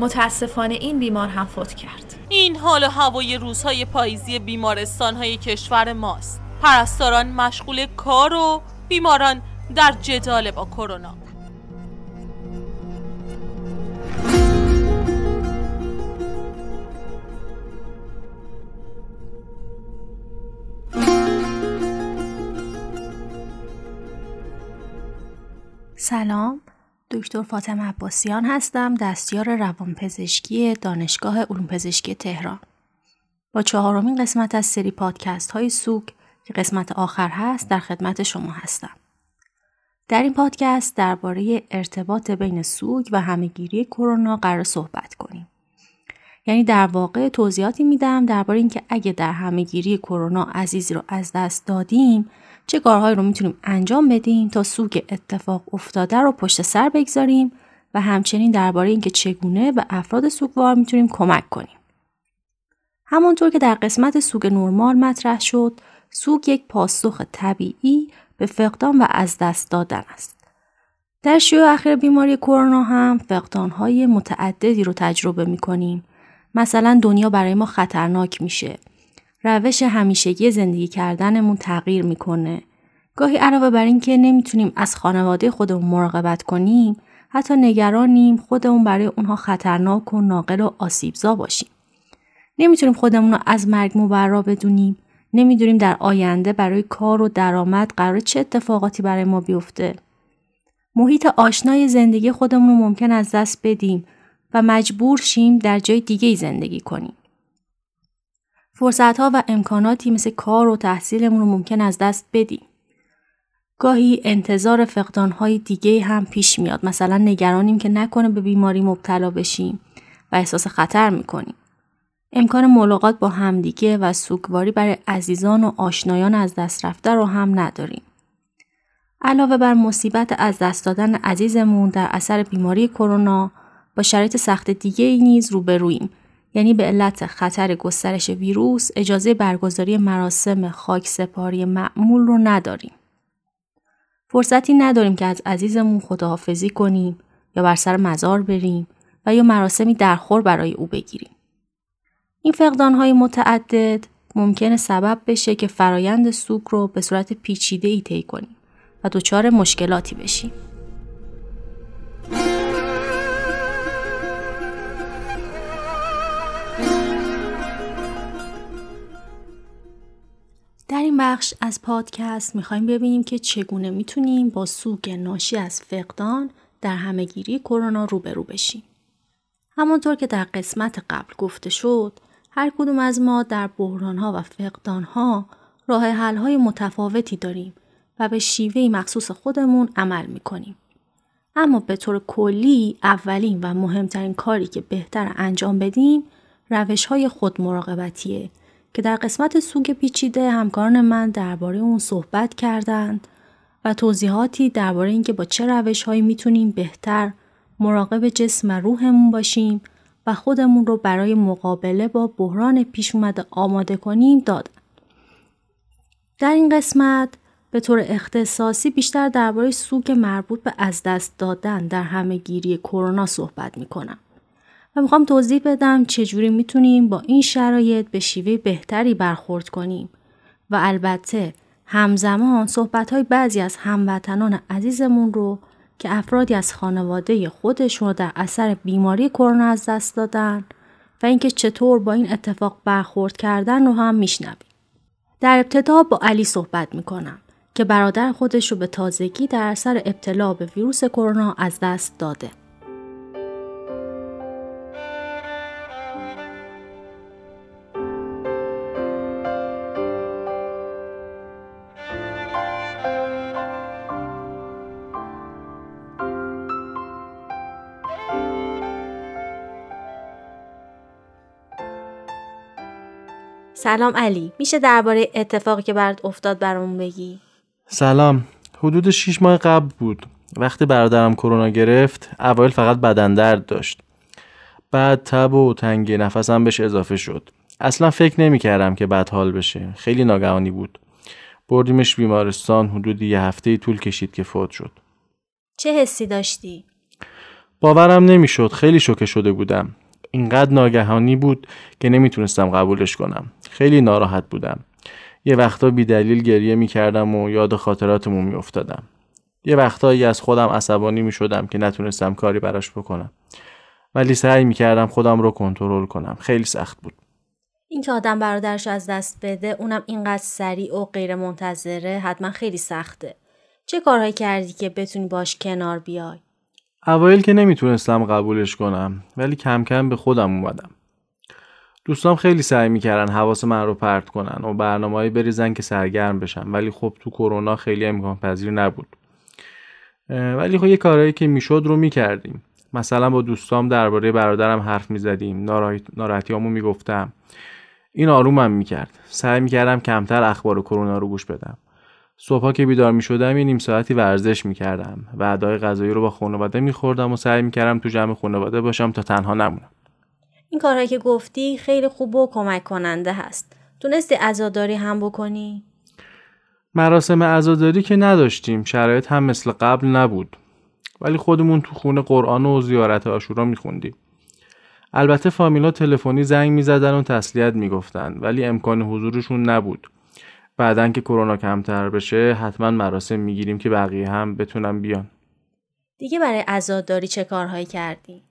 متاسفانه این بیمار هم فوت کرد. این حال و هوای روزهای پاییزی بیمارستان های کشور ماست. پرستاران مشغول کار و بیماران در جدال با کرونا. سلام. دکتر فاطمه عباسیان هستم دستیار روانپزشکی دانشگاه علوم پزشکی تهران. با چهارمین قسمت از سری پادکست های سوک که قسمت آخر هست در خدمت شما هستم. در این پادکست درباره ارتباط بین سوگ و همهگیری کرونا قرار صحبت کنیم. یعنی در واقع توضیحاتی میدم درباره اینکه اگه در همهگیری کرونا عزیزی رو از دست دادیم چه کارهایی رو می‌تونیم انجام بدیم تا سوگ اتفاق افتاده رو پشت سر بگذاریم و همچنین درباره اینکه چگونه به افراد سوگوار می‌تونیم کمک کنیم. همانطور که در قسمت سوگ نرمال مطرح شد، سوگ یک پاسخ طبیعی به فقدان و از دست دادن است. در شیوع اخیر بیماری کرونا هم فقدانهای متعددی رو تجربه می‌کنیم. مثلا دنیا برای ما خطرناک میشه. روش همیشگی زندگی کردنمون تغییر می‌کنه. گاهی علاوه بر اینکه نمی‌تونیم از خانواده خودمون مراقبت کنیم، حتی نگرانیم خودمون برای اونها خطرناک و ناقل و آسیبزا باشیم. نمی‌تونیم خودمون رو از مرگ مبرا بدونیم. نمی‌دونیم در آینده برای کار و درآمد قرار چه اتفاقاتی برای ما بیفته. محیط آشنای زندگی خودمون رو ممکن از دست بدیم و مجبور شیم در جای دیگه زندگی کنیم. فرصت ها و امکاناتی مثل کار و تحصیلمون رو ممکن از دست بدیم. گاهی انتظار فقدان های دیگه هم پیش میاد. مثلا نگرانیم که نکنه به بیماری مبتلا بشیم و احساس خطر می‌کنیم. امکان ملاقات با همدیگه و سوگواری برای عزیزان و آشنایان از دست رفته رو هم نداریم. علاوه بر مصیبت از دست دادن عزیزمون در اثر بیماری کرونا با شرایط سخت دیگه ای نیز روبرویم یعنی به علت خطر گسترش ویروس اجازه برگزاری مراسم خاک سپاری معمول رو نداریم. فرصتی نداریم که از عزیزمون خداحافظی کنیم یا بر سر مزار بریم و یا مراسمی درخور برای او بگیریم. این فقدانهای متعدد ممکنه سبب بشه که فرایند سوگ رو به صورت پیچیده ای طی کنیم و دچار مشکلاتی بشیم. در این بخش از پادکست می‌خوایم ببینیم که چگونه می‌تونیم با سوگ ناشی از فقدان در همهگیری کرونا روبرو بشیم. همانطور که در قسمت قبل گفته شد، هر کدوم از ما در بحرانها و فقدانها راه حلهای متفاوتی داریم و به شیوهی مخصوص خودمون عمل می‌کنیم. اما به طور کلی اولین و مهمترین کاری که بهتر انجام بدیم روش های خود مراقبتیه که در قسمت سوگ پیچیده همکاران من درباره اون صحبت کردند و توضیحاتی درباره اینکه با چه روش هایی می‌تونیم بهتر مراقب جسم و روحمون باشیم و خودمون رو برای مقابله با بحران پیش اومده آماده کنیم دادن. در این قسمت به طور اختصاصی بیشتر درباره سوگ مربوط به از دست دادن در همه گیری کرونا صحبت می کنم. می‌خوام توضیح بدم چجوری می‌تونیم با این شرایط به شیوه بهتری برخورد کنیم و البته همزمان صحبت های بعضی از هموطنان عزیزمون رو که افرادی از خانواده خودشون رو در اثر بیماری کرونا از دست دادن و اینکه چطور با این اتفاق برخورد کردن رو هم میشنویم. در ابتدا با علی صحبت می‌کنم که برادر خودش رو به تازگی در اثر ابتلا به ویروس کرونا از دست داده. سلام علی میشه درباره اتفاقی که برات افتاد برامون بگی؟ سلام. حدود 6 ماه قبل بود. وقتی برادرم کرونا گرفت اوایل فقط بدن درد داشت. بعد تب و تنگی نفسم بهش اضافه شد. اصلا فکر نمی کردم که بد حال بشه. خیلی ناگهانی بود. بردیمش بیمارستان حدود یه هفته طول کشید که فوت شد. چه حسی داشتی؟ باورم نمی‌شد. خیلی شوکه شده بودم. اینقدر ناگهانی بود که نمی‌تونستم قبولش کنم. خیلی ناراحت بودم. یه وقتا بیدلیل گریه می‌کردم و یاد خاطراتمون میافتادم. یه وقتایی از خودم عصبانی می‌شدم که نتونستم کاری براش بکنم. ولی سعی می‌کردم خودم رو کنترل کنم. خیلی سخت بود. اینکه آدم برادرش از دست بده اونم اینقدر سریع و غیر منتظره حتما خیلی سخته. چه کارهایی کردی که بتونی باش کنار بیای؟ اوایل که نمی‌تونستم قبولش کنم ولی کم کم به خودم اومدم. دوستام خیلی سعی می‌کردن حواس من رو پرت کنن و برنامه‌ای بریزن که سرگرم بشم ولی خب تو کرونا خیلی امکان پذیر نبود ولی خب یه کارهایی که می‌شد رو می‌کردیم. مثلا با دوستام درباره برادرم حرف می‌زدیم ناراحتیامو می‌گفتم. این آرومم می‌کرد. سعی می‌کردم کمتر اخبار کرونا رو گوش بدم. صبحها که بیدار می‌شدم یه نیم ساعتی ورزش می‌کردم. و ادای غذایی رو با خانواده میخوردم و سعی می‌کردم تو جمع خانواده باشم تا تنها نمونم. این کارهایی که گفتی خیلی خوب و کمک کننده هست. تونستی عزاداری هم بکنی؟ مراسم عزاداری که نداشتیم شرایط هم مثل قبل نبود. ولی خودمون تو خونه قرآن و زیارت آشورا میخوندیم. البته فامیلا تلفنی زنگ می‌زدن و تسلیت می‌گفتن ولی امکان حضورشون نبود. بعدا که کرونا کمتر بشه حتما مراسم می‌گیریم که بقیه هم بتونن بیان. دیگه برای عزاداری چه کارهایی کردی؟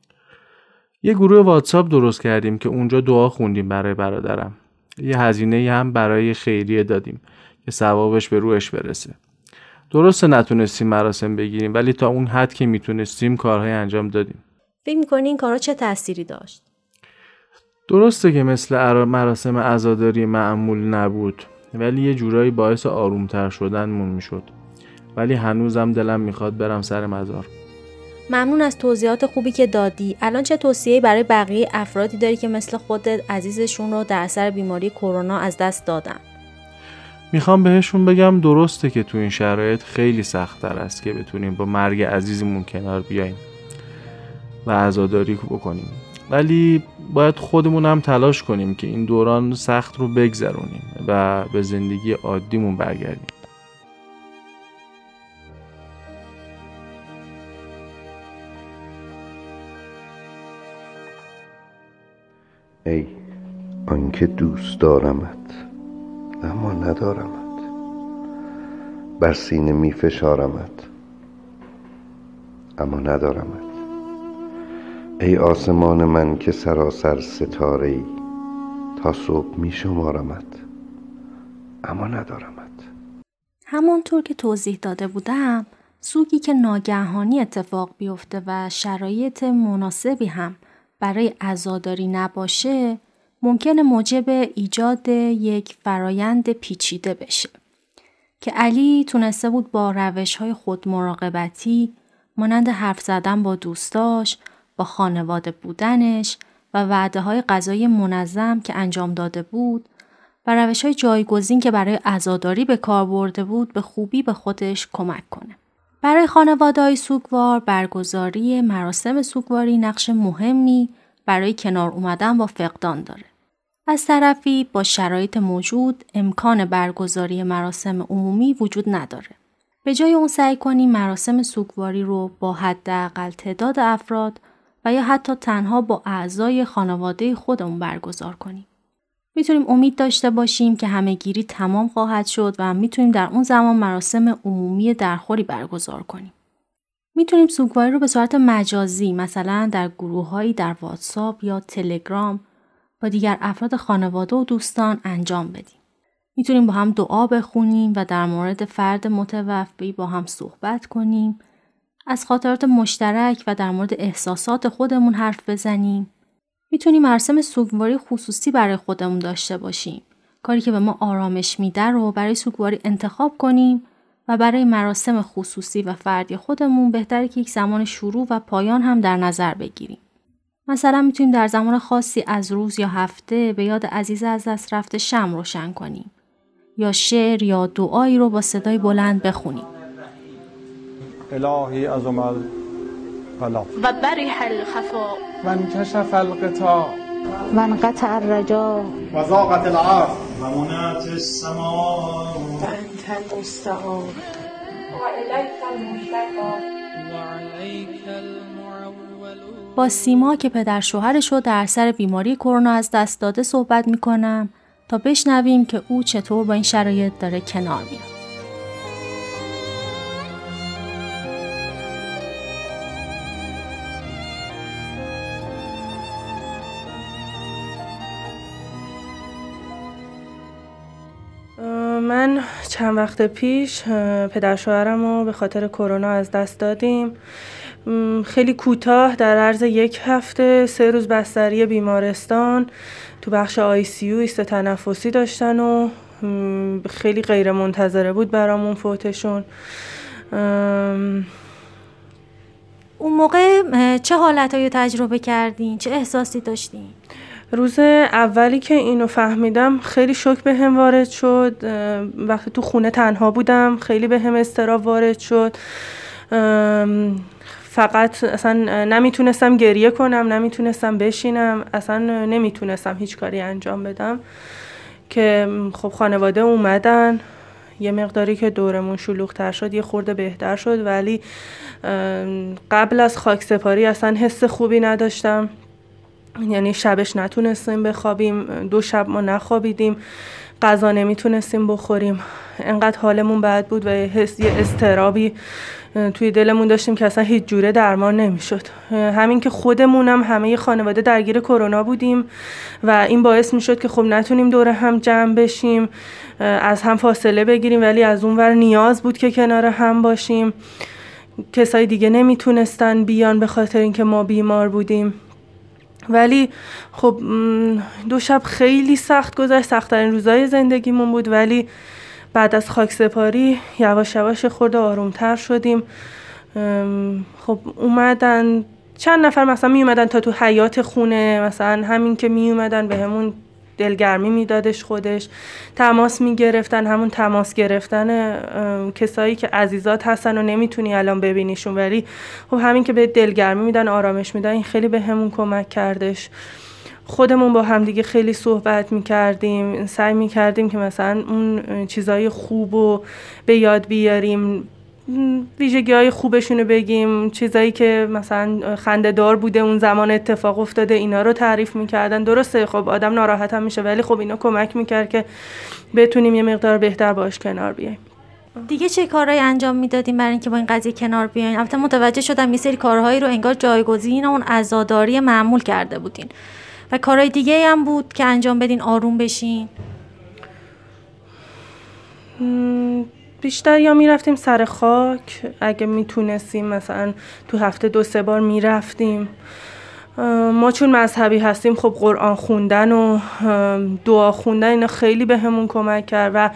یه گروه واتساپ درست کردیم که اونجا دعا خوندیم برای برادرم. یه هزینه هم برای خیریه دادیم که ثوابش به روش برسه. درسته نتونستیم مراسم بگیریم ولی تا اون حد که می‌تونستیم کارهای انجام دادیم. فکر می‌کنی این کارا چه تأثیری داشت؟ درسته که مثل مراسم عزاداری معمول نبود. ولی یه جورایی باعث آرومتر شدنمون می‌شد. ولی هنوزم دلم می‌خواد برم سر مزار. ممنون از توضیحات خوبی که دادی. الان چه توصیه‌ای برای بقیه افرادی داری که مثل خودت عزیزشون رو در اثر بیماری کرونا از دست دادن؟ می‌خوام بهشون بگم درسته که تو این شرایط خیلی سختتر است که بتونیم با مرگ عزیزمون کنار بیایم و عزاداری بکنیم. ولی باید خودمون هم تلاش کنیم که این دوران سخت رو بگذرونیم و به زندگی عادیمون برگردیم. ای آنکه دوست دارمت اما ندارمت. بر سینه می فشارمت اما ندارمت. ای آسمان من که سراسر ستاره ای تا صبح می شمارمت اما ندارمت. همانطور که توضیح داده بودم سوگی که ناگهانی اتفاق بیفته و شرایط مناسبی هم برای عزاداری نباشه ممکنه موجب ایجاد یک فرایند پیچیده بشه. که علی تونسته بود با روش های خود مراقبتی مانند حرف زدن با دوستاش با خانواده بودنش و وعده های غذای منظم که انجام داده بود و روش های جایگزین که برای عزاداری به کار برده بود به خوبی به خودش کمک کنه. برای خانواده های سوگوار برگزاری مراسم سوگواری نقش مهمی برای کنار اومدن با فقدان داره. از طرفی با شرایط موجود امکان برگزاری مراسم عمومی وجود نداره. به جای اون سعی کنیم مراسم سوگواری رو با حداقل تعداد افراد و یا حتی تنها با اعضای خانواده خودمون برگزار کنیم. می‌تونیم امید داشته باشیم که همه گیری تمام خواهد شد و می‌تونیم در اون زمان مراسم عمومی درخوری برگزار کنیم. می‌تونیم سوگواری رو به صورت مجازی مثلا در گروههایی در واتساپ یا تلگرام با دیگر افراد خانواده و دوستان انجام بدیم. می‌تونیم با هم دعا بخونیم و در مورد فرد متوفی با هم صحبت کنیم از خاطرات مشترک و در مورد احساسات خودمون حرف بزنیم. می‌تونیم مراسم سوگواری خصوصی برای خودمون داشته باشیم. کاری که به ما آرامش میده رو برای سوگواری انتخاب کنیم و برای مراسم خصوصی و فردی خودمون بهتره که یک زمان شروع و پایان هم در نظر بگیریم. مثلا می‌تونیم در زمان خاصی از روز یا هفته به یاد عزیز از دست رفته شم روشن کنیم یا شعر یا دعایی رو با صدای بلند بخونیم. الهی از الفلا و بریح الخفا. و انکشف القطاع. و انقطع الرجا. و ضاقت العرض. و منات السماء و انت المستعان. المشتكى وعليك المعول با سیما که پدر شوهرش رو در سر بیماری کرونا از دست داده صحبت می‌کنم تا بشنویم که او چطور با این شرایط داره کنار میاد. چند وقت پیش پدر شوهرم رو به خاطر کرونا از دست دادیم خیلی کوتاه در عرض یک هفته سه روز بستری بیمارستان تو بخش آی سی ایست تنفسی داشتن و خیلی غیر منتظره بود برامون فوتشون اون موقع چه حالت تجربه کردین؟ چه احساسی داشتین؟ روز اولی که اینو فهمیدم خیلی شک به هم وارد شد وقتی تو خونه تنها بودم خیلی به هم استراب وارد شد. فقط اصلا نمی‌تونستم گریه کنم نمی‌تونستم بشینم اصلا نمی‌تونستم هیچ کاری انجام بدم که خب خانواده اومدن. یه مقداری که دورمون شلوغتر شد یه خورده بهتر شد ولی قبل از خاک سپاری اصلا حس خوبی نداشتم. یعنی شبش نتونستیم بخوابیم دو شب ما نخوابیدیم غذا نمی‌تونستیم بخوریم. انقدر حالمون بد بود و حس یه استرابی توی دلمون داشتیم که اصلا هیچ جوره درمان نمی‌شد. همین که خودمونم همه خانواده درگیر کرونا بودیم و این باعث می‌شد که خب نتونیم دور هم جمع بشیم از هم فاصله بگیریم ولی از اونور نیاز بود که کنار هم باشیم. کسای دیگه نمی‌تونستن بیان به خاطر اینکه ما بیمار بودیم. ولی خب دو شب خیلی سخت گذشت. سختترین روزای زندگیمون بود ولی بعد از خاک سپاری یواش یواش خورده آرومتر شدیم. خب اومدن چند نفر مثلا می اومدن تا تو حیات خونه مثلا همین که می اومدن به همون دلگرمی میدادش خودش. تماس می‌گرفتن همون تماس گرفتن کسایی که عزیزات هستن و نمی‌تونی الان ببینیشون. ولی خب همین که به دلگرمی میدن آرامش میدن این خیلی به همون کمک کردش. خودمون با همدیگه خیلی صحبت می‌کردیم. سعی می‌کردیم که مثلا اون چیزای خوب رو به یاد بیاریم. ویژگی های خوبشونو بگیم. چیزایی که مثلا خنده دار بوده اون زمان اتفاق افتاده اینا رو تعریف می‌کردن. درسته خب آدم ناراحت هم میشه ولی خب اینا کمک می‌کرد که بتونیم یه مقدار بهتر باش کنار بیایم. دیگه چه کارهایی انجام می‌دادیم برای اینکه با این قضیه کنار بیاین؟ البته متوجه شدم یه سری کارهایی رو انگار جایگزین اون عزاداری معمول کرده بودین. و کارهای دیگه هم بود که انجام بدین آروم بشین؟ بیشتر یا می‌رفتیم سر خاک؟ اگه می‌تونستیم مثلا تو هفته دو سه بار می‌رفتیم. ما چون مذهبی هستیم خب قرآن خوندن و دعا خوندن اینا خیلی به همون کمک کرد و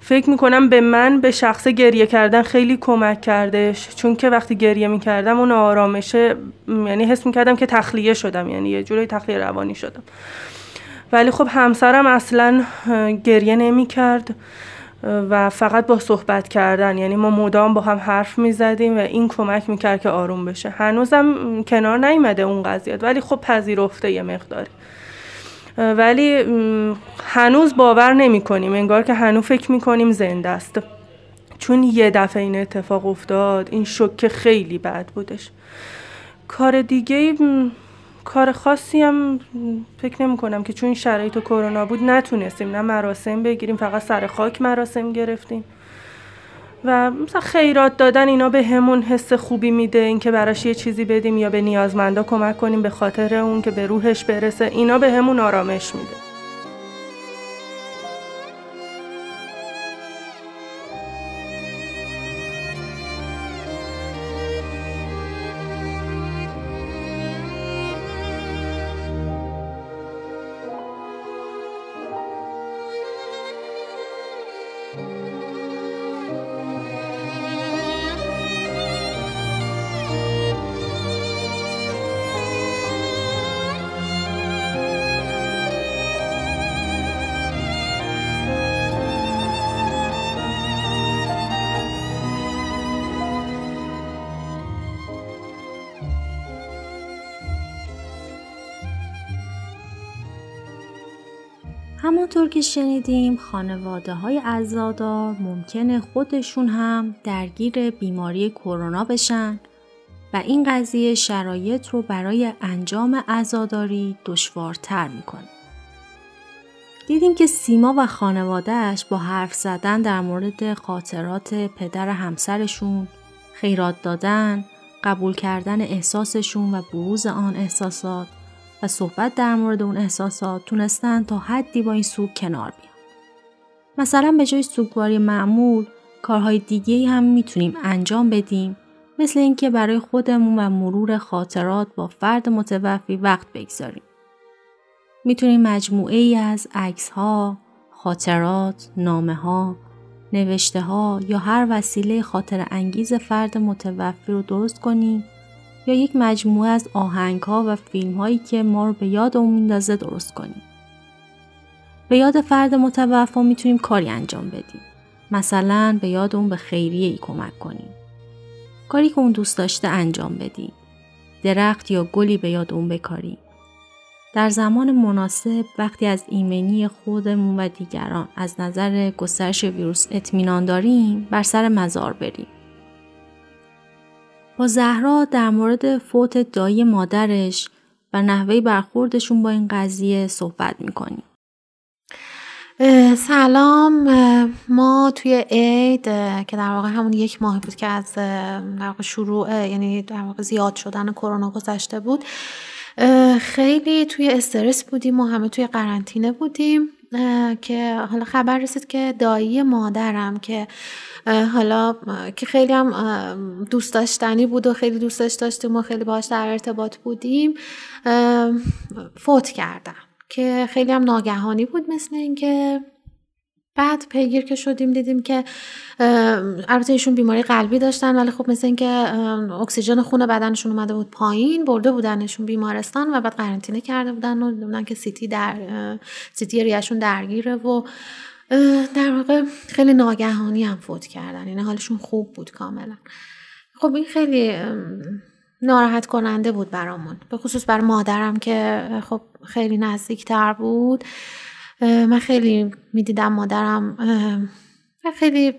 فکر می‌کنم به من به شخص گریه کردن خیلی کمک کردش. چون که وقتی گریه می‌کردم اون آرامشه یعنی حس می‌کردم که تخلیه شدم یعنی یه جوری تخلیه روانی شدم. ولی خب همسرم اصلا گریه نمی‌کرد. و فقط با صحبت کردن یعنی ما مدام با هم حرف می زدیم و این کمک می‌کرد که آروم بشه. هنوزم کنار نیومده اون قضیت ولی خب پذیرفته یه مقداری. ولی هنوز باور نمی کنیم انگار که هنوز فکر می کنیم زنده است. چون یه دفعه این اتفاق افتاد این شوکه خیلی بد بودش. کار دیگه کار خاصی هم فکر نمی کنم که چون شرایط کرونا بود نتونستیم نه مراسم بگیریم فقط سر خاک مراسم گرفتیم. و مثلا خیرات دادن اینا به همون حس خوبی میده اینکه براش یه چیزی بدیم یا به نیازمندا کمک کنیم به خاطر اون که به روحش برسه اینا به همون آرامش میده. همونطور که شنیدیم خانواده های عزادار ممکنه خودشون هم درگیر بیماری کرونا بشن و این قضیه شرایط رو برای انجام عزاداری دشوارتر می‌کنه. دیدیم که سیما و خانوادهش با حرف زدن در مورد خاطرات پدر همسرشون، خیرات دادن، قبول کردن احساسشون و بروز آن احساسات و صحبت در مورد اون احساسات تونستن تا حدی با این سوگ کنار بیان. مثلا به جای سوگواری معمول کارهای دیگه هم می‌تونیم انجام بدیم مثل اینکه برای خودمون و مرور خاطرات با فرد متوفی وقت بگذاریم. می‌تونیم مجموعه ای از عکس ها، خاطرات، نامه ها، نوشته ها یا هر وسیله خاطر انگیز فرد متوفی رو درست کنیم یا یک مجموعه از آهنگ ها و فیلم هایی که ما رو به یاد اون میندازه درست کنیم. به یاد فرد متوفا می‌تونیم کاری انجام بدیم. مثلا به یاد اون به خیریه ای کمک کنیم. کاری که اون دوست داشته انجام بدیم. درخت یا گلی به یاد اون بکاریم. در زمان مناسب وقتی از ایمنی خودمون و دیگران از نظر گسترش ویروس اطمینان داریم بر سر مزار بریم. با زهرا در مورد فوت دایی مادرش و نحوه برخوردشون با این قضیه صحبت می‌کنیم. سلام ما توی عید که در واقع همون یک ماه بود که از در واقع شروع یعنی در واقع زیاد شدن کرونا گذشته بود خیلی توی استرس بودیم و همه توی قرنطینه بودیم که حالا خبر رسید که دایی مادرم که حالا که خیلی هم دوست داشتنی بود و خیلی دوستش داشتیم و خیلی باش در ارتباط بودیم فوت کردم. که خیلی هم ناگهانی بود مثل اینکه بعد پیگیر که شدیم دیدیم که البته ایشون بیماری قلبی داشتن ولی خب مثل اینکه اکسیژن خون بدنشون اومده بود پایین برده بودنشون بیمارستان و بعد قرنطینه کرده بودن و دیدن که سیتی در سیتی ریشون درگیره و در واقع خیلی ناگهانی هم فوت کردن یعنی حالشون خوب بود کاملا. خب این خیلی ناراحت کننده بود برامون به خصوص بر مادرم که خب خیلی نزدیکتر بود. من خیلی می‌دیدم مادرم خیلی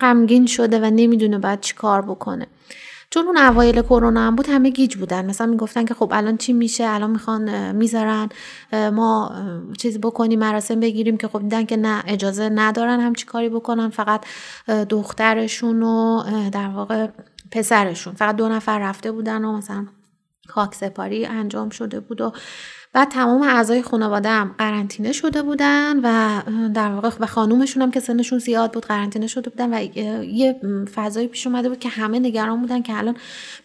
غمگین شده و نمی‌دونه باید چی کار بکنه. چون اون اوایل کرونا هم بود همه گیج بودن. مثلا می‌گفتن که خب الان چی میشه؟ الان می‌خوان می‌ذارن ما چیزی بکنیم مراسم بگیریم که خب دیدن که نه اجازه ندارن هم چی کاری بکنن. فقط دخترشون و در واقع پسرشون. فقط دو نفر رفته بودن و مثلا خاک سپاری انجام شده بود و بعد تمام اعضای خانواده هم قرنطینه شده بودن و در واقع و خانومشون هم که سنشون زیاد بود قرنطینه شده بودن و یه فضایی پیش اومده بود که همه نگران بودن که الان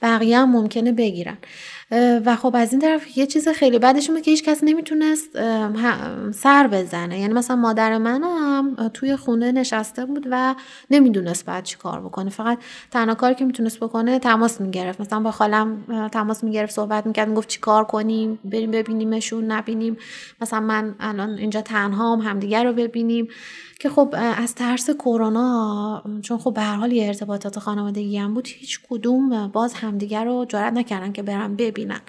بقیه هم ممکنه بگیرن. و خب از این طرف یه چیز خیلی بعدش بود که هیچ کس نمی‌تونست سر بزنه. یعنی مثلا مادر منم توی خونه نشسته بود و نمی‌دونست بعد چی کار بکنه. فقط تنها کاری که می‌تونست بکنه تماس می‌گرفت. مثلا با خالم تماس می‌گرفت صحبت می‌کرد می‌گفت چی کار کنیم بریم ببینیمشون نبینیم. مثلا من الان اینجا تنهام همدیگر رو ببینیم. که خب از ترس کرونا چون خب به هر حال یه ارتباطات خانوادگی هم بود هیچ کدوم باز همدیگر رو جرات نکردن که برن ببینن.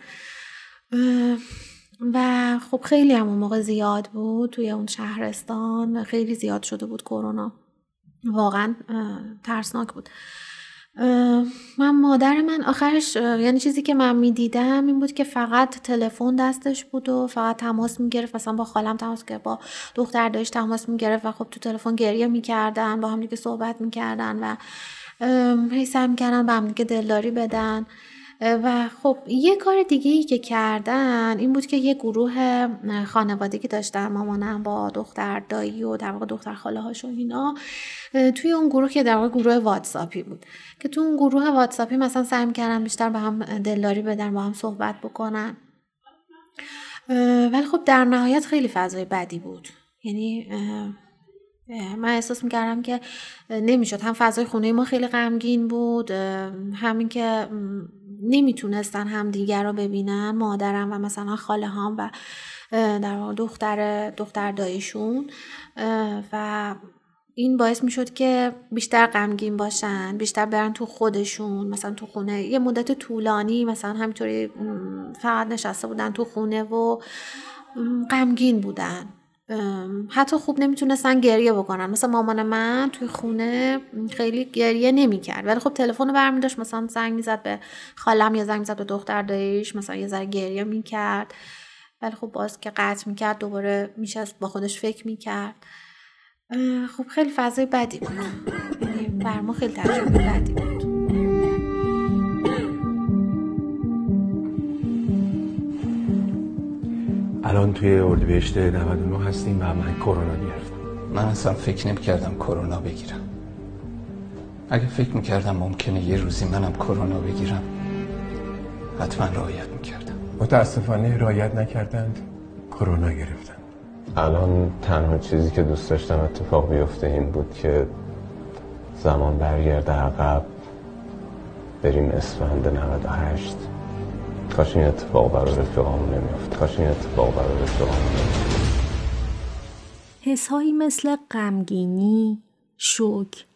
و خب خیلی هم اون موقع زیاد بود توی اون شهرستان خیلی زیاد شده بود کرونا. واقعا ترسناک بود. من مادر من آخرش یعنی چیزی که من می‌دیدم این بود که فقط تلفن دستش بود و فقط تماس می‌گرفت. مثلا با خالم تماس که با دختر داشت تماس می‌گرفت و خب تو تلفن گریه می‌کردن با هم دیگه صحبت می‌کردن و هی سعی می‌کردن به هم دیگه دلداری بدن. و خب یه کار دیگه ای که کردن این بود که یه گروه خانوادگی داشتن مامانم با دختر دایی و در واقع دختر خاله هاش و اینا توی اون گروه که در واقع گروه واتساپی بود. که تو اون گروه واتساپی مثلا سعی کردن بیشتر با هم دلداری بدن با هم صحبت بکنن. ولی خب در نهایت خیلی فضای بدی بود. یعنی من احساس می‌کردم که نمی‌شد. هم فضای خونه ما خیلی غمگین بود همین که نمی‌تونستن هم دیگر رو ببینن مادرم و مثلا خاله هم و در دختر دختر دایشون و این باعث می‌شد که بیشتر غمگین باشن بیشتر برن تو خودشون مثلا تو خونه. یه مدت طولانی مثلا همینطوری فقط نشسته بودن تو خونه و غمگین بودن. حتی خوب نمی‌تونستن گریه بکنن. مثلا مامان من توی خونه خیلی گریه نمی‌کرد. ولی خب تلفن رو برمی داشت مثلا زنگ می‌زد به خالم یا زنگ می‌زد به دختر دایش مثلا یه ذره گریه می‌کرد. ولی خب باز که قطع می‌کرد دوباره میشست با خودش فکر می‌کرد. خب خیلی فضای بدی بود. یعنی بر ما خیلی تجربه بدی بود. الان توی اردیبهشت 99 هستیم و من کرونا گرفتم. من اصلا فکر نمی کردم کرونا بگیرم. اگه فکر می‌کردم ممکنه یه روزی منم کرونا بگیرم حتما رعایت می‌کردم. متاسفانه رعایت نکردند کرونا گرفتن الان تنها چیزی که دوست داشتم اتفاق بیفته این بود که زمان برگرده عقب بریم اسفند 98 کاش این اتفاق برای رفیقامون نمیافت. کاش این اتفاق برای رفیقامون نمیافت. حسهایی مثل غمگینی، شوک،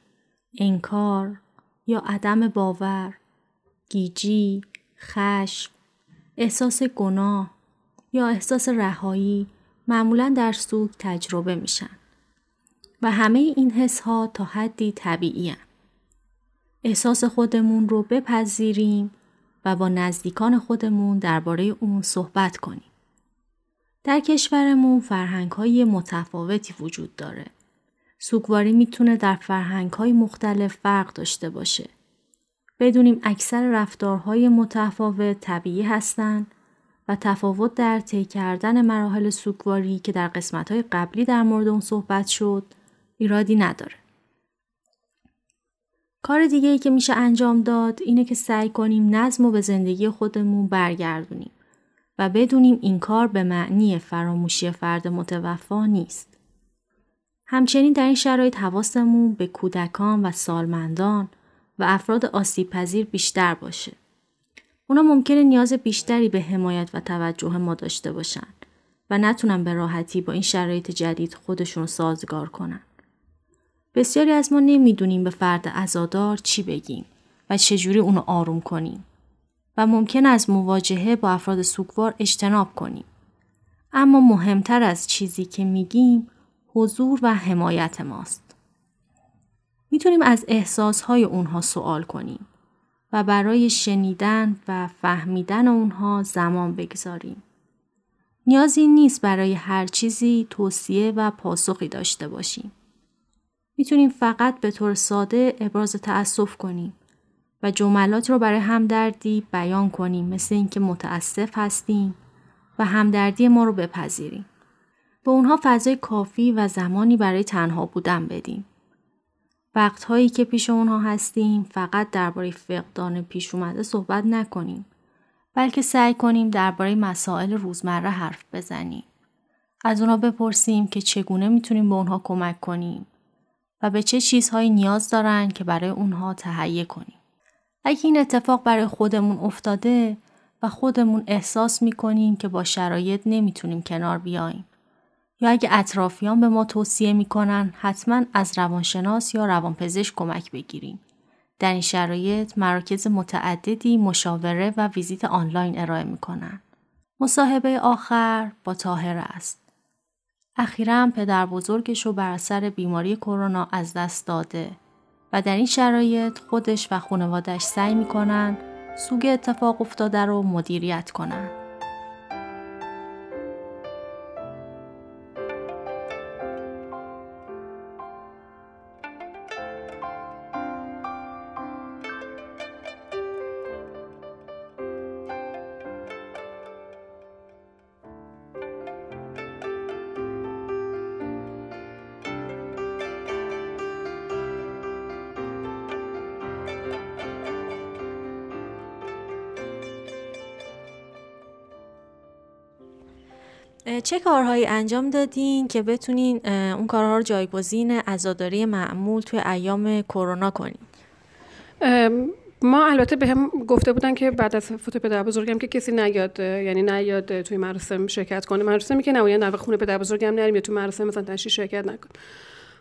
انکار یا عدم باور، گیجی، خشم، احساس گناه یا احساس رهایی معمولا در سوگ تجربه میشن. و همه این حس ها تا حدی طبیعی احساس خودمون رو بپذیریم و با نزدیکان خودمون درباره اون صحبت کنیم. در کشورمون فرهنگ های متفاوتی وجود داره. سوگواری می‌تونه در فرهنگ های مختلف فرق داشته باشه. بدونیم اکثر رفتارهای متفاوت طبیعی هستند و تفاوت در طی کردن مراحل سوگواری که در قسمت های قبلی در مورد اون صحبت شد ایرادی نداره. کار دیگه ای که میشه انجام داد اینه که سعی کنیم نظم و به زندگی خودمون برگردونیم و بدونیم این کار به معنی فراموشی فرد متوفا نیست. همچنین در این شرایط حواسمون به کودکان و سالمندان و افراد آسیب پذیر بیشتر باشه. اونا ممکنه نیاز بیشتری به حمایت و توجه ما داشته باشن و نتونن به راحتی با این شرایط جدید خودشون سازگار کنن. بسیاری از ما نمی‌دونیم به فرد ازادار چی بگیم و چجوری اونو آروم کنیم و ممکن از مواجهه با افراد سوگوار اجتناب کنیم. اما مهمتر از چیزی که میگیم حضور و حمایت ماست. می‌تونیم از احساسهای اونها سوال کنیم و برای شنیدن و فهمیدن اونها زمان بگذاریم. نیازی نیست برای هر چیزی توصیه و پاسخی داشته باشیم. می‌تونیم فقط به طور ساده ابراز تأسف کنیم و جملات رو برای همدردی بیان کنیم مثل اینکه متاسف هستیم و همدردی ما رو بپذیریم. به اونها فضای کافی و زمانی برای تنها بودن بدیم. وقتهایی که پیش اونها هستیم فقط درباره فقدان پیش اومده صحبت نکنیم بلکه سعی کنیم درباره مسائل روزمره حرف بزنیم. از اونها بپرسیم که چگونه می‌تونیم به اونها کمک کنیم و به چه چیزهایی نیاز دارن که برای اونها تهیه کنیم. اگه این اتفاق برای خودمون افتاده و خودمون احساس می‌کنیم که با شرایط نمی‌تونیم کنار بیاییم یا اگه اطرافیان به ما توصیه می‌کنن حتما از روانشناس یا روانپزشک کمک بگیریم. در این شرایط مراکز متعددی مشاوره و ویزیت آنلاین ارائه می‌کنن. مصاحبه آخر با تاهر است. اخیرا پدر بزرگش رو بر اثر بیماری کرونا از دست داده و در این شرایط خودش و خانوادش سعی می‌کنن سوگ اتفاق افتاده رو مدیریت کنن. چه کارهایی انجام دادین که بتونین اون کارها رو جایگزین عزاداری معمول توی ایام کرونا کنین؟ ما البته به هم گفته بودن که بعد از فوت پدر بزرگم که کسی نیاد یعنی نیاد توی مراسم شرکت کنه. مراسمی که نباید نوه خونه پدر بزرگم نریم یا توی مراسم مثلا تشریح شرکت نکن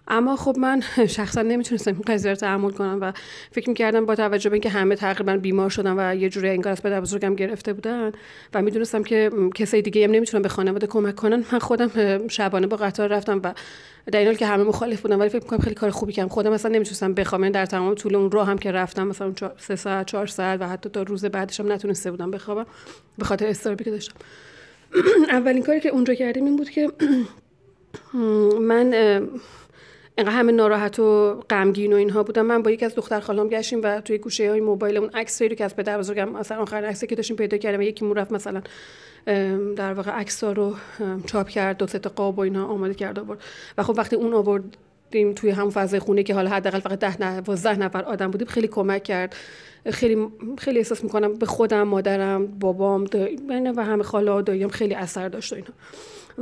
اما خب من شخصا نمی‌تونستم این قضیه رو تحمل کنم و فکر می‌کردم با توجه به اینکه همه تقریبا بیمار شدن و یه جوری انگار از پدر بزرگم گرفته بودن و می‌دونستم که کسای دیگه هم نمی‌تونن به خانواده کمک کنن من خودم شبانه با قطار رفتم و در این که همه مخالف بودن ولی فکر می‌کنم خیلی کار خوبی کردم. خودم مثلا نمی‌تونستم بخوام یعنی در تمام طول اون راه هم که رفتم مثلا سه ساعت چهار ساعت و حتی تا روز بعدش هم نتونسته بودم بخوابم به خاطر استرابی که داشتم. اولین کاری که اونجا کردیم این بود که من انقدر همه ناراحت و غمگین و اینها بودم من با یکی از دختر خالام گشتیم و توی گوشه های موبایلمون عکس رو که از پدر بزرگم مثلا آخر عکسی که داشتیم پیدا کردیم یکی مون رفت مثلا در واقع عکس رو چاپ کرد دو تا قاب و اینها آماده کرد آورد و خب وقتی اون آوردیم توی همون فضای خونه که حالا حداقل فقط ده نفر نفر آدم بودیم خیلی کمک کرد. خیلی خیلی احساس می‌کنم به خودم مادرم بابام و همه خاله و داییم خیلی اثر داشت و اینا.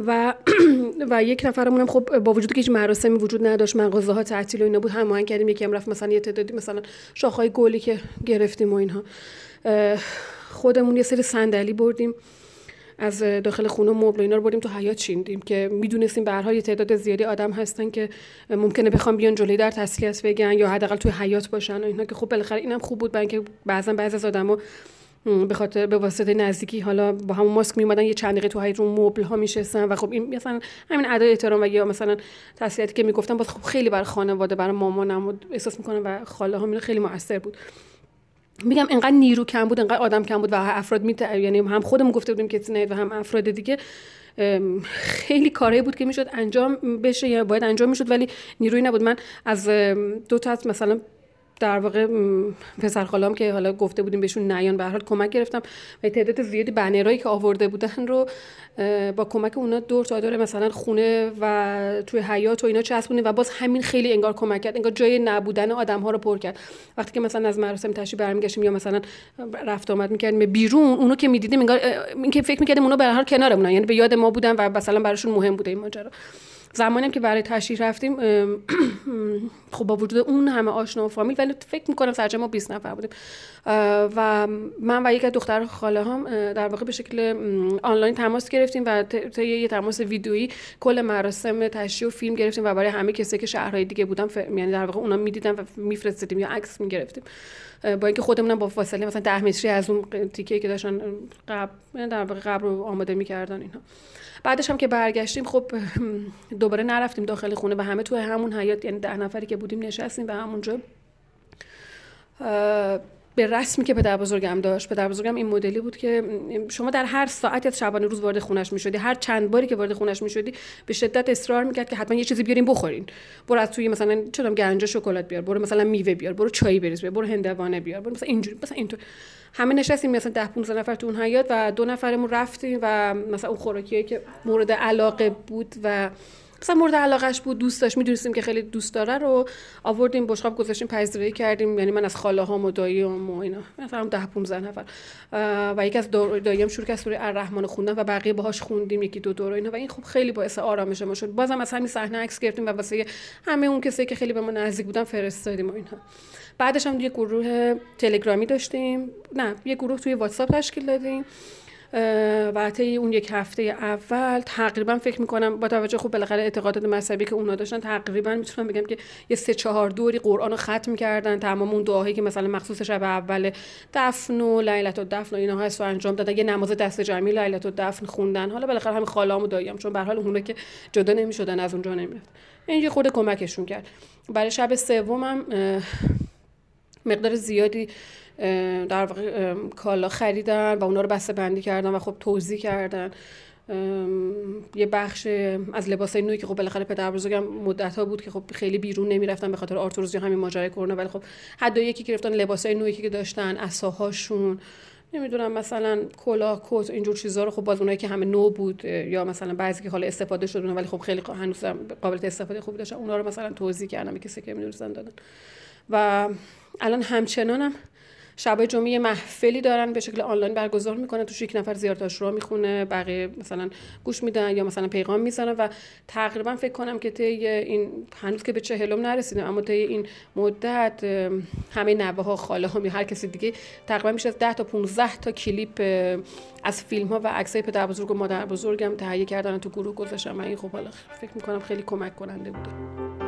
و و یک نفرمون هم خب با وجود که هیچ مراسمی وجود نداشت مغازه ها تعطیل و اینا بود هماهنگ کردیم یکی هم رفت مثلا یه تعدادی مثلا شاخهای گلی که گرفتیم و اینها. خودمون یه سری صندلی بردیم از داخل خونه مبل اینا رو بردیم تو حیات چیندیم که می‌دونستیم به هر یه تعداد زیادی آدم هستن که ممکنه بخوام بیان جلوی در تسلیت بگن یا حداقل توی حیات باشن و اینا که خب بالاخره اینم خوب بود برای اینکه بعضا بعضی از آدما به خاطر به واسطه نزدیکی حالا با همون ماسک میومدن یه چند دقیقه تو حیط رو مبل ها میشستن و خب این مثلا همین ادای احترام و یا مثلا تسلیتی که می‌گفتن باز خب خیلی برای خانواده برای مامانم و احساس می‌کنم و خاله ها خیلی موثر بود. میگم انقدر نیرو کم بود انقدر آدم کم بود و افراد می یعنی هم خودمون گفته بودیم که و هم افراد دیگه خیلی کاری بود که می‌شد انجام بشه یا باید انجام می‌شد ولی نیروی نبود. من از دو تا مثلا در واقع پسر خالام که حالا گفته بودیم بهشون نیان به حال کمک گرفتم و تعداد زیادی بنرایی که آورده بودن رو با کمک اونا دور تا دور مثلا خونه و توی حیات و اینا چسبونیم و باز همین خیلی انگار کمک کرد انگار جای نبودن آدم ها رو پر کرد. وقتی که مثلا از مراسم تشریف برمیگشتیم یا مثلا رفت آمد می‌کردیم بیرون اونو که می‌دیدیم انگار اینکه فکر می‌کردیم اونا به هر کنارمونن یعنی به یاد ما بودن و مثلا براشون مهم بوده این ماجرا. زمانی که برای تشریح رفتیم خب با وجود اون همه آشنا و فامیل ولی فکر می‌کنم سرجه ما 20 نفر بودیم. و من و یک دختر خاله هم در واقع به شکل آنلاین تماس گرفتیم و طی یه تماس ویدیویی کل مراسم تشریح و فیلم گرفتیم و برای همه کسی که شهرهای دیگه بودن ف... یعنی در واقع اونا می‌دیدن و میفرستیدیم یا عکس می‌گرفتیم. با اینکه خودمون با فاصله مثلا 10 متری از اون تیکه که داشتن قبل در واقع قبل رو آماده می‌کردن اینها بعدش هم که برگشتیم خب دوباره نرفتیم داخل خونه و همه تو همون حیات یعنی ده نفری که بودیم نشستیم و همونجا به رسمی که پدر بزرگم داشت پدر بزرگم این مدلی بود که شما در هر ساعتی از شبانه روز وارد خونش می‌شدی هر چند باری که وارد خونش می‌شدی به شدت اصرار می‌کرد که حتما یه چیزی بیارین بخورین. برو از توی مثلا چرا گنجه شکلات بیار برو مثلا میوه بیار برو چای بریز بیار برو هندوانه بیار برو مثلا اینجوری مثلا اینطور. همه نشستیم مثلا 10 15 نفر تو اون حیات و دو نفرمون رفتیم و مثلا اون خوراکیایی که مورد علاقه بود و مثلا مورد علاقش بود دوست داشت. می‌دونستیم که خیلی دوست داره رو آوردیم بشقاب گذاشتیم پذیرایی کردیم. یعنی من از خاله هام و داییام و اینا. مثلا 10 15 نفر. و یکی از داییام شروع کرد سوره الرحمن خوندن و بقیه باهاش خوندیم یکی دو دور اینا. و این خب خیلی باعث آرامش ما شد. بازم از همین صحنه عکس گرفتیم و واسه همه اون کسایی که خیلی به ما نزدیک بودن فرستادیم و اینها بعدش هم یه گروه تلگرامی داشتیم. نه یه گروه توی واتساپ تشکیل دادیم. و طی اون یک هفته اول تقریبا فکر می‌کنم با توجه خوب بالاخره اعتقادات مذهبی که اونا داشتن تقریبا می‌تونم بگم که یه سه چهار دوری قرآن رو ختم کردن تمام اون دعاهایی که مثلا مخصوص شب اول دفن و لیلت و دفن و اینا هست و انجام دادن یه نماز دست جمعی لیلت و دفن خوندن. حالا بالاخره همین خالام و داییام چون به حال اونا که جدا نمی‌شدن از اونجا نمی‌رفت. این یه خود کمکشون کرد. برای شب سومم مقدار زیادی در واقع کالا خریدن و اونا رو بسته بندی کردن و خب توضیح کردن. یه بخش از لباس نوعی که خب بالاخره پدر بزرگم مدت ها بود که خب خیلی بیرون نمی‌رفتن به خاطر آرتروز یا همین ماجرای کرونا. ولی خب حد یکی گرفتن لباسای نوعی که داشتن عصاهاشون نمی‌دونم مثلا کلاه کت اینجور چیزا رو خب باز اونایی که همه نو بود یا مثلا بعضی که حالا استفاده شده ولی خب خیلی هنوز قابل استفاده خوبی داشتن اونا رو مثلا توضیح کردم کسی که می‌دونستن دادن. و الان همچنانم شب جمعه محفلی دارن به شکل آنلاین برگزار می‌کنن. توش یک نفر زیارتاش رو می‌خونه بقیه مثلا گوش میدن یا مثلا پیغام می‌زنن و تقریبا فکر کنم که طی این هنوز که به چهلم نرسیدم اما طی این مدت همه نوه ها خاله ها هر کسی دیگه تقریبا میشه از 10 تا 15 تا کلیپ از فیلم ها و عکسای پدر بزرگ و مادر بزرگم تهیه کردن تو گروه گذاشتم. و این خب حالا فکر می‌کنم خیلی کمک کننده بوده.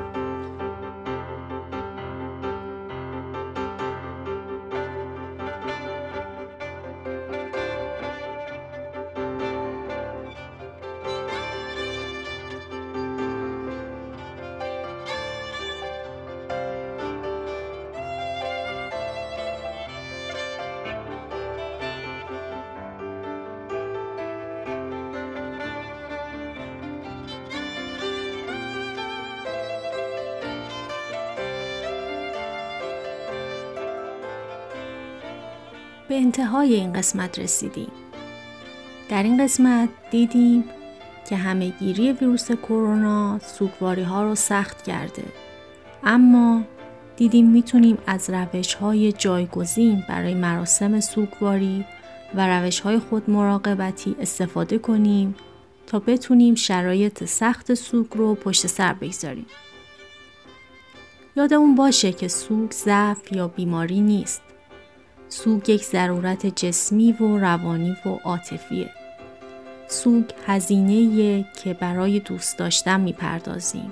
انتهای این قسمت رسیدیم. در این قسمت دیدیم که همهگیری ویروس کرونا سوگواری ها رو سخت کرده. اما دیدیم می‌تونیم از روش های جایگزین برای مراسم سوگواری و روش های خود مراقبتی استفاده کنیم تا بتونیم شرایط سخت سوگ رو پشت سر بگذاریم. یادمون باشه که سوگ ضعف یا بیماری نیست. سوگ یک ضرورت جسمی و روانی و عاطفیه. سوگ هزینه که برای دوست داشتن می‌پردازیم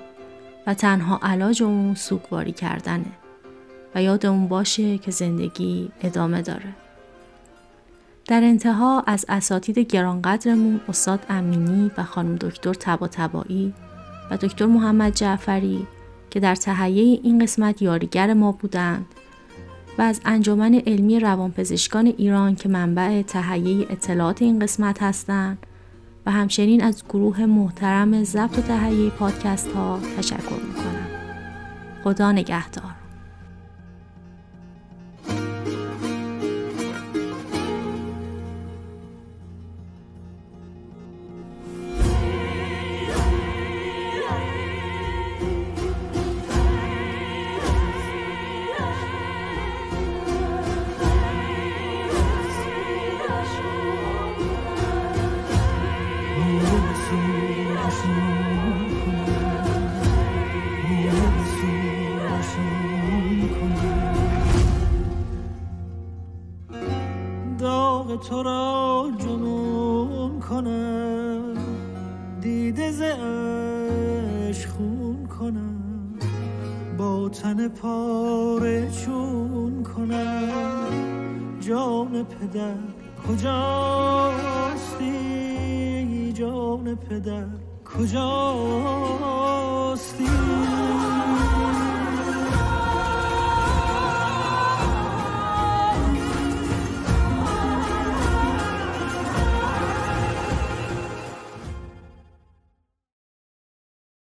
و تنها علاج اون سوگواری کردنه و یادمون باشه که زندگی ادامه داره. در انتها از اساتید گرانقدرمون استاد امینی و خانم دکتر تبا تبایی و دکتر محمد جعفری که در تهیه این قسمت یاریگر ما بودند و از انجمن علمی روانپزشکان ایران که منبع تهیه اطلاعات این قسمت هستند و همچنین از گروه محترم ضبط و تهیه پادکست ها تشکر می‌کنم. خدا نگهدار.